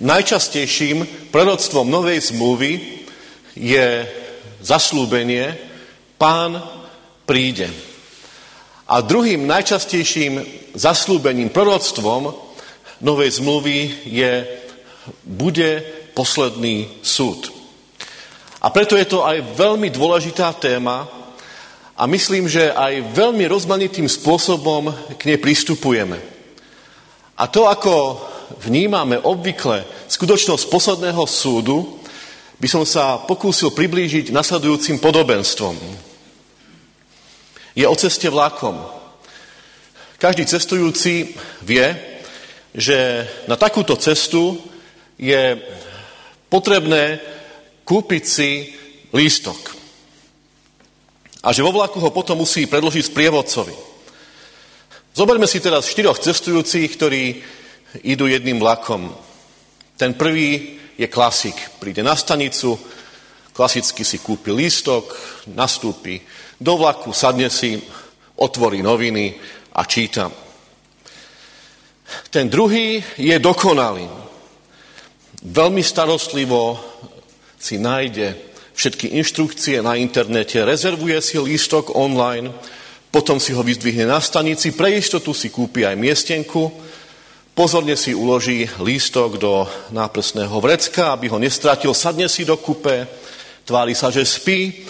Najčastejším proroctvom novej zmluvy je zaslúbenie Pán príde. A druhým najčastejším zaslúbením, proroctvom novej zmluvy je bude posledný súd. A preto je to aj veľmi dôležitá téma a myslím, že aj veľmi rozmanitým spôsobom k nej pristupujeme. A to, ako vnímame obvykle skutočnosť posledného súdu, by som sa pokúsil priblížiť nasledujúcim podobenstvom. Je o ceste vlakom. Každý cestujúci vie, že na takúto cestu je potrebné kúpiť si lístok. A že vo vlaku ho potom musí predložiť sprievodcovi. Zoberme si teraz štyroch cestujúcich, ktorí idú jedným vlakom. Ten prvý je klasik. Príde na stanicu, klasicky si kúpi lístok, nastúpi do vlaku, sadne si, otvorí noviny a číta. Ten druhý je dokonalý. Veľmi starostlivo si nájde všetky inštrukcie na internete, rezervuje si lístok online, potom si ho vyzdvihne na stanici, pre istotu si kúpi aj miestenku, Pozorne si uloží lístok do náprsného vrecka, aby ho nestratil, sadne si do kupe, tvári sa, že spí,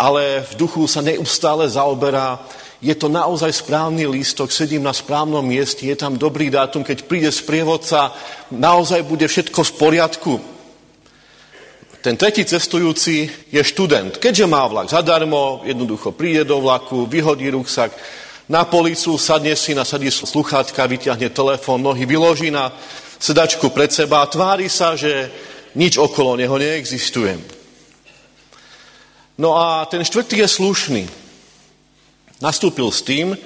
ale v duchu sa neustále zaoberá, je to naozaj správny lístok, sedím na správnom mieste, je tam dobrý dátum, keď príde sprievodca, naozaj bude všetko v poriadku. Ten tretí cestujúci je študent. Keďže má vlak zadarmo, jednoducho príde do vlaku, vyhodí ruksak, na policu, sadne si, nasadí sluchátka, vyťahne telefón, nohy vyloží na sedačku pred seba a tvári sa, že nič okolo neho neexistuje. No a ten štvrtý je slušný. Nastúpil s tým,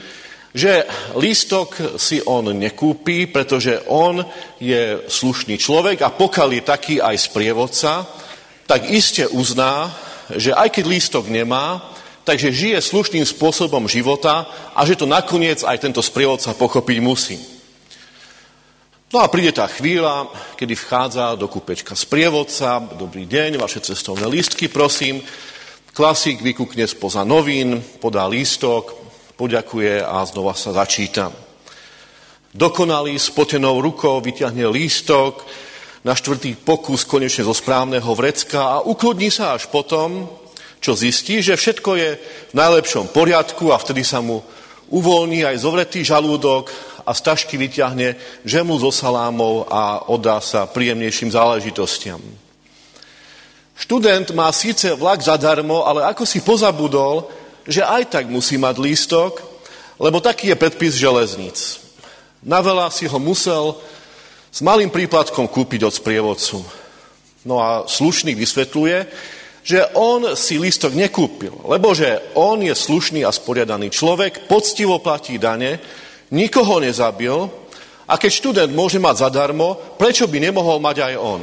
že lístok si on nekúpi, pretože on je slušný človek a pokiaľ je taký aj sprievodca, tak iste uzná, že aj keď lístok nemá, takže žije slušným spôsobom života a že to nakoniec aj tento sprievodca pochopiť musí. No a príde tá chvíľa, kedy vchádza do kúpečka sprievodca, dobrý deň, vaše cestovné lístky, prosím. Klasik vykúkne spoza novín, podá lístok, poďakuje a znova sa začíta. Dokonalý s potenou rukou vyťahne lístok, na štvrtý pokus konečne zo správneho vrecka a ukludní sa až potom, čo zistí, že všetko je v najlepšom poriadku a vtedy sa mu uvoľní aj zovretý žalúdok a z tašky vyťahne žemu so salámov a oddá sa príjemnejším záležitostiam. Študent má síce vlak zadarmo, ale ako si pozabudol, že aj tak musí mať lístok, lebo taký je predpis železníc. Navela si ho musel s malým príplatkom kúpiť od sprievodcu. No a slušný vysvetľuje, že on si lístok nekúpil, lebo že on je slušný a sporiadaný človek, poctivo platí dane, nikoho nezabil a keď študent môže mať zadarmo, prečo by nemohol mať aj on?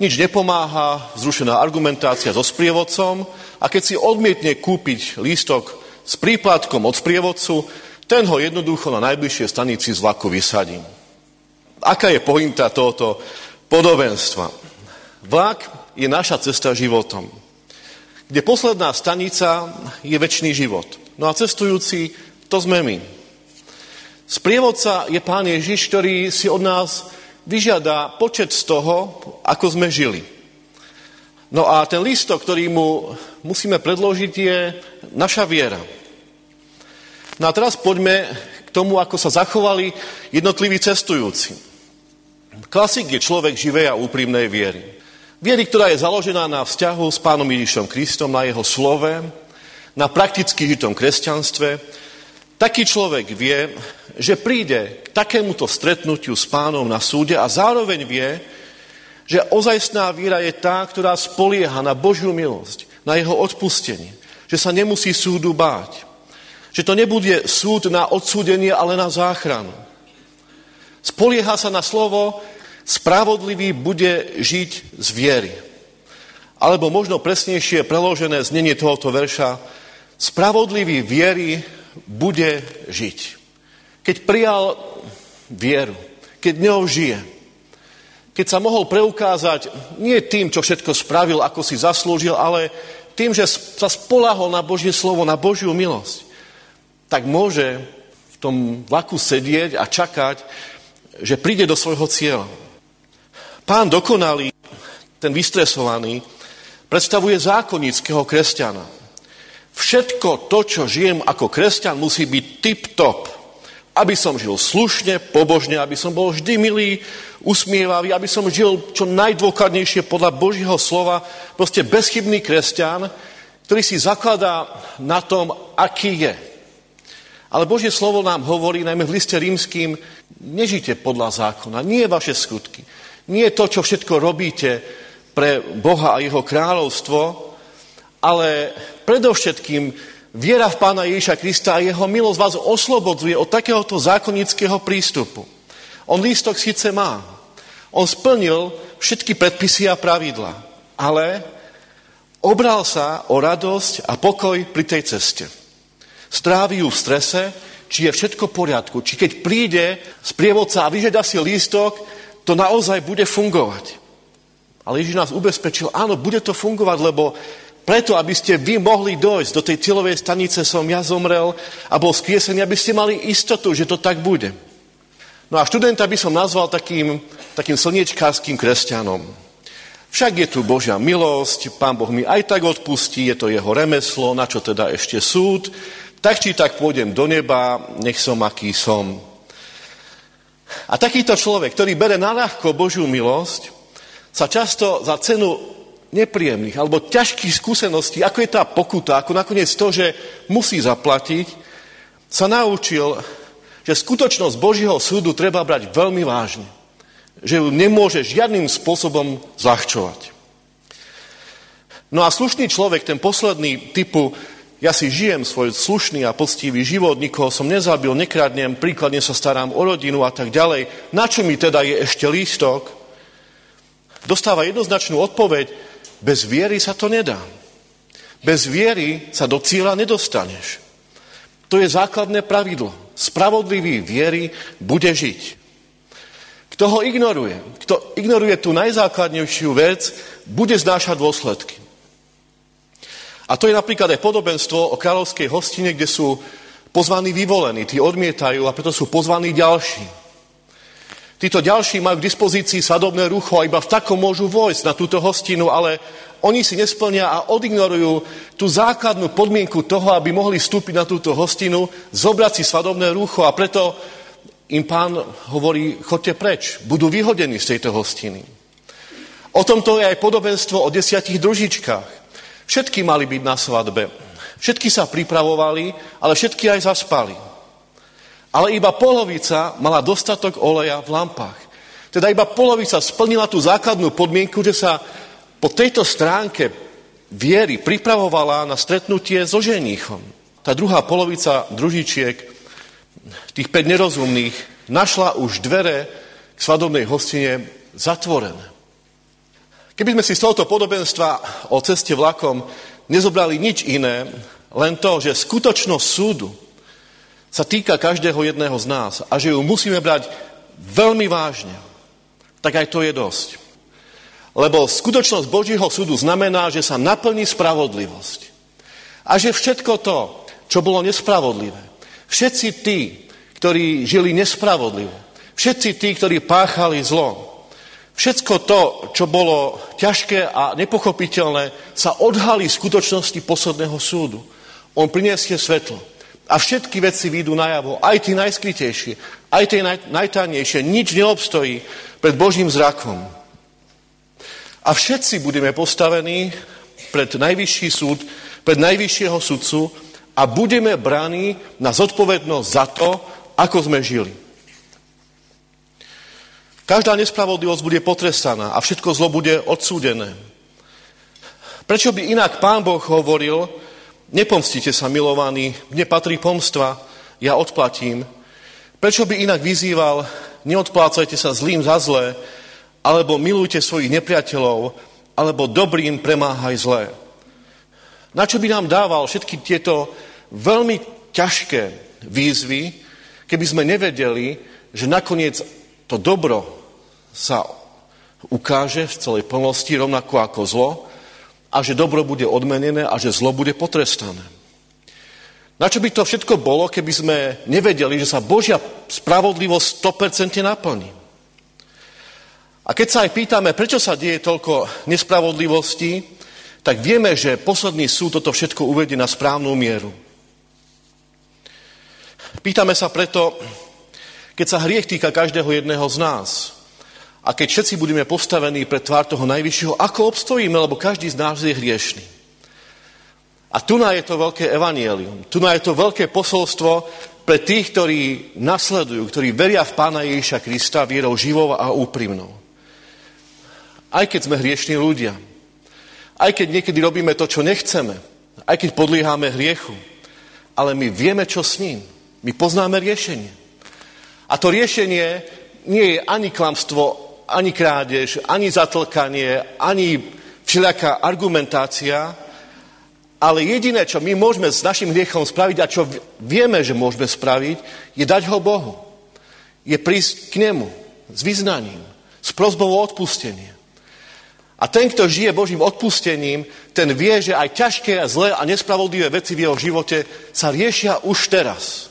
Nič nepomáha, zrušená argumentácia so sprievodcom a keď si odmietne kúpiť lístok s príplatkom od sprievodcu, ten ho jednoducho na najbližšej stanici z vlaku vysadí. Aká je pointa tohoto podobenstva? Vlak je naša cesta životom, kde posledná stanica je väčší život. No a cestujúci, to sme my. Sprievodca je pán Ježiš, ktorý si od nás vyžiada počet z toho, ako sme žili. No a ten lístok, ktorý mu musíme predložiť, je naša viera. No a teraz poďme k tomu, ako sa zachovali jednotliví cestujúci. Klasik je človek živej a úprimnej viery. Viery, ktorá je založená na vzťahu s Pánom Ježišom Kristom, na jeho slove, na prakticky žitom kresťanstve, taký človek vie, že príde k takémuto stretnutiu s pánom na súde a zároveň vie, že ozajstná víra je tá, ktorá spolieha na Božiu milosť, na jeho odpustenie, že sa nemusí súdu báť, že to nebude súd na odsúdenie, ale na záchranu. Spolieha sa na slovo, Spravodlivý bude žiť z viery. Alebo možno presnejšie preložené znenie tohoto verša, spravodlivý viery bude žiť. Keď prijal vieru, keď ňou žije, keď sa mohol preukázať nie tým, čo všetko spravil, ako si zaslúžil, ale tým, že sa spolahol na Božie slovo, na Božiu milosť, tak môže v tom vlaku sedieť a čakať, že príde do svojho cieľa. Pán dokonalý, ten vystresovaný, predstavuje zákonického kresťana. Všetko to, čo žijem ako kresťan, musí byť tip-top. Aby som žil slušne, pobožne, aby som bol vždy milý, usmievavý, aby som žil čo najdôkladnejšie podľa Božího slova, proste bezchybný kresťan, ktorý si zakladá na tom, aký je. Ale Božie slovo nám hovorí, najmä v liste rímským, nežite podľa zákona, nie vaše skutky, nie to, čo všetko robíte pre Boha a jeho kráľovstvo, ale predovšetkým viera v Pána Ježiša Krista a jeho milosť vás oslobodzuje od takéhoto zákonického prístupu. On lístok síce má. On splnil všetky predpisy a pravidla. Ale obral sa o radosť a pokoj pri tej ceste. Strávi ju v strese, či je všetko v poriadku. Či keď príde z prievodca a vyžiada si lístok, to naozaj bude fungovať. Ale Ježiš nás ubezpečil, áno, bude to fungovať, lebo preto, aby ste vy mohli dojsť do tej cieľovej stanice, som ja zomrel a bol skriesený, aby ste mali istotu, že to tak bude. No a študenta by som nazval takým, takým slniečkárským kresťanom. Však je tu Božia milosť, Pán Boh mi aj tak odpustí, je to jeho remeslo, na čo teda ešte súd, tak či tak pôjdem do neba, nech som aký som. A takýto človek, ktorý bere na ľahko Božiu milosť, sa často za cenu nepríjemných alebo ťažkých skúseností, ako je tá pokuta, ako nakoniec to, že musí zaplatiť, sa naučil že skutočnosť Božího súdu treba brať veľmi vážne. Že ju nemôže žiadnym spôsobom zľahčovať. No a slušný človek, ten posledný typu, ja si žijem svoj slušný a poctivý život, nikoho som nezabil, nekradnem, príkladne sa starám o rodinu a tak ďalej. Na čo mi teda je ešte lístok? Dostáva jednoznačnú odpoveď, bez viery sa to nedá. Bez viery sa do cieľa nedostaneš. To je základné pravidlo. Spravodlivý viery bude žiť. Kto ho ignoruje, kto ignoruje tú najzákladnejšiu vec, bude znášať dôsledky. A to je napríklad aj podobenstvo o kráľovskej hostine, kde sú pozvaní vyvolení, tí odmietajú a preto sú pozvaní ďalší. Títo ďalší majú k dispozícii svadobné rucho a iba v takom môžu vojsť na túto hostinu, ale oni si nesplnia a odignorujú tú základnú podmienku toho, aby mohli vstúpiť na túto hostinu, zobrať si svadobné rúcho a preto im pán hovorí, chodte preč, budú vyhodení z tejto hostiny. O tomto je aj podobenstvo o desiatich družičkách. Všetky mali byť na svadbe. Všetky sa pripravovali, ale všetky aj zaspali. Ale iba polovica mala dostatok oleja v lampách. Teda iba polovica splnila tú základnú podmienku, že sa po tejto stránke viery pripravovala na stretnutie so ženíchom. Tá druhá polovica družičiek, tých 5 nerozumných, našla už dvere k svadobnej hostine zatvorené. Keby sme si z tohoto podobenstva o ceste vlakom nezobrali nič iné, len to, že skutočnosť súdu sa týka každého jedného z nás a že ju musíme brať veľmi vážne, tak aj to je dosť. Lebo skutočnosť Božího súdu znamená, že sa naplní spravodlivosť. A že všetko to, čo bolo nespravodlivé, všetci tí, ktorí žili nespravodlivo, všetci tí, ktorí páchali zlo, všetko to, čo bolo ťažké a nepochopiteľné, sa odhalí v skutočnosti posledného súdu. On priniesie svetlo. A všetky veci výjdu najavo, aj tie najskrytejšie, aj tie naj, najtajnejšie. Nič neobstojí pred Božím zrakom. A všetci budeme postavení pred najvyšší súd, pred najvyššieho sudcu a budeme bráni na zodpovednosť za to, ako sme žili. Každá nespravodlivosť bude potrestaná a všetko zlo bude odsúdené. Prečo by inak pán Boh hovoril, nepomstite sa milovaní, mne patrí pomstva, ja odplatím. Prečo by inak vyzýval, neodplácajte sa zlým za zlé, alebo milujte svojich nepriateľov, alebo dobrým premáhaj zlé. Na čo by nám dával všetky tieto veľmi ťažké výzvy, keby sme nevedeli, že nakoniec to dobro sa ukáže v celej plnosti rovnako ako zlo a že dobro bude odmenené a že zlo bude potrestané. Na čo by to všetko bolo, keby sme nevedeli, že sa Božia spravodlivosť 100% naplní? A keď sa aj pýtame, prečo sa deje toľko nespravodlivostí, tak vieme, že posledný súd toto všetko uvedie na správnu mieru. Pýtame sa preto, keď sa hriech týka každého jedného z nás a keď všetci budeme postavení pred tvár toho najvyššieho, ako obstojíme, lebo každý z nás je hriešný. A tu je to veľké evanielium. Tu je to veľké posolstvo pre tých, ktorí nasledujú, ktorí veria v Pána Ježiša Krista vierou živou a úprimnou. Aj keď sme hriešní ľudia, aj keď niekedy robíme to, čo nechceme, aj keď podlieháme hriechu, ale my vieme, čo s ním. My poznáme riešenie. A to riešenie nie je ani klamstvo, ani krádež, ani zatlkanie, ani všelijaká argumentácia, ale jediné, čo my môžeme s našim hriechom spraviť a čo vieme, že môžeme spraviť, je dať ho Bohu. Je prísť k nemu s vyznaním, s prozbou o odpustenie. A ten, kto žije Božím odpustením, ten vie, že aj ťažké a zlé a nespravodlivé veci v jeho živote sa riešia už teraz.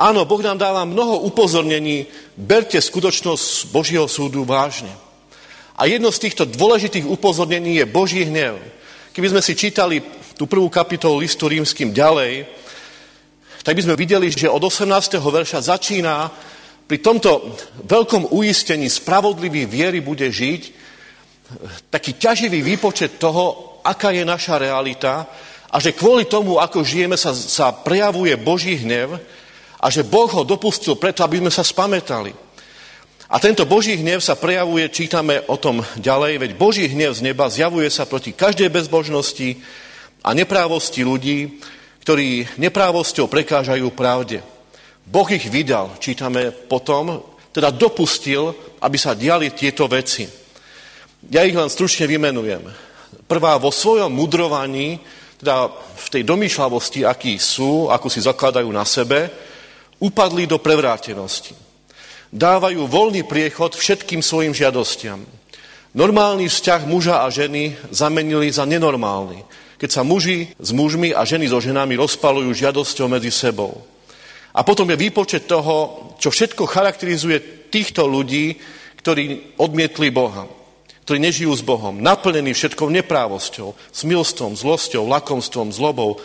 Áno, Boh nám dáva mnoho upozornení, berte skutočnosť Božieho súdu vážne. A jedno z týchto dôležitých upozornení je Boží hnev. Keby sme si čítali tú prvú kapitolu listu rímským ďalej, tak by sme videli, že od 18. verša začína pri tomto veľkom uistení spravodlivý viery bude žiť taký ťaživý výpočet toho, aká je naša realita a že kvôli tomu, ako žijeme, sa, sa prejavuje Boží hnev a že Boh ho dopustil preto, aby sme sa spametali. A tento Boží hnev sa prejavuje, čítame o tom ďalej, veď Boží hnev z neba zjavuje sa proti každej bezbožnosti a neprávosti ľudí, ktorí neprávosťou prekážajú pravde. Boh ich vydal, čítame potom, teda dopustil, aby sa diali tieto veci. Ja ich len stručne vymenujem. Prvá vo svojom mudrovaní, teda v tej domýšľavosti, akí sú, ako si zakladajú na sebe, upadli do prevrátenosti dávajú voľný priechod všetkým svojim žiadostiam. Normálny vzťah muža a ženy zamenili za nenormálny, keď sa muži s mužmi a ženy so ženami rozpalujú žiadosťou medzi sebou. A potom je výpočet toho, čo všetko charakterizuje týchto ľudí, ktorí odmietli Boha, ktorí nežijú s Bohom, naplnení všetkou neprávosťou, smilstvom, zlosťou, lakomstvom, zlobou,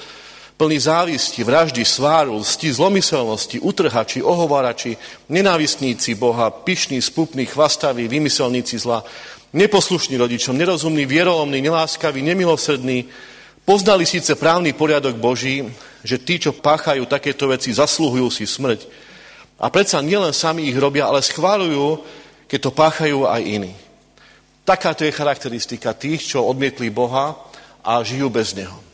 plný závisti, vraždy, sváru, lsti, zlomyselnosti, utrhači, ohovárači, nenávistníci Boha, pyšní, spupní, chvastaví, vymyselníci zla, neposlušní rodičom, nerozumní, vierolomní, neláskaví, nemilosrdní, poznali síce právny poriadok Boží, že tí, čo páchajú takéto veci, zasluhujú si smrť. A predsa nielen sami ich robia, ale schválujú, keď to páchajú aj iní. Takáto je charakteristika tých, čo odmietli Boha a žijú bez Neho.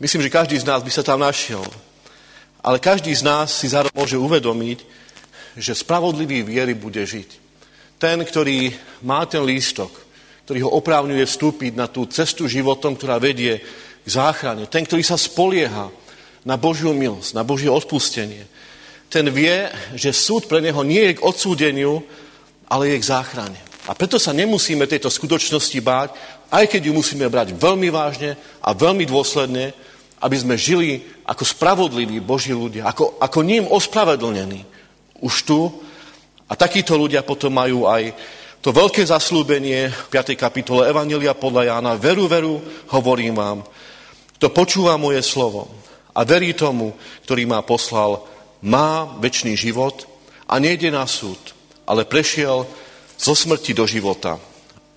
Myslím, že každý z nás by sa tam našiel. Ale každý z nás si zároveň môže uvedomiť, že spravodlivý viery bude žiť. Ten, ktorý má ten lístok, ktorý ho oprávňuje vstúpiť na tú cestu životom, ktorá vedie k záchrane. Ten, ktorý sa spolieha na Božiu milosť, na Božie odpustenie. Ten vie, že súd pre neho nie je k odsúdeniu, ale je k záchrane. A preto sa nemusíme tejto skutočnosti báť, aj keď ju musíme brať veľmi vážne a veľmi dôsledne, aby sme žili ako spravodliví Boží ľudia, ako, ako ním ospravedlnení už tu. A takíto ľudia potom majú aj to veľké zaslúbenie v 5. kapitole Evangelia podľa Jána. Veru, veru, hovorím vám, kto počúva moje slovo a verí tomu, ktorý ma poslal, má väčší život a nejde na súd, ale prešiel zo smrti do života.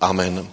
Amen.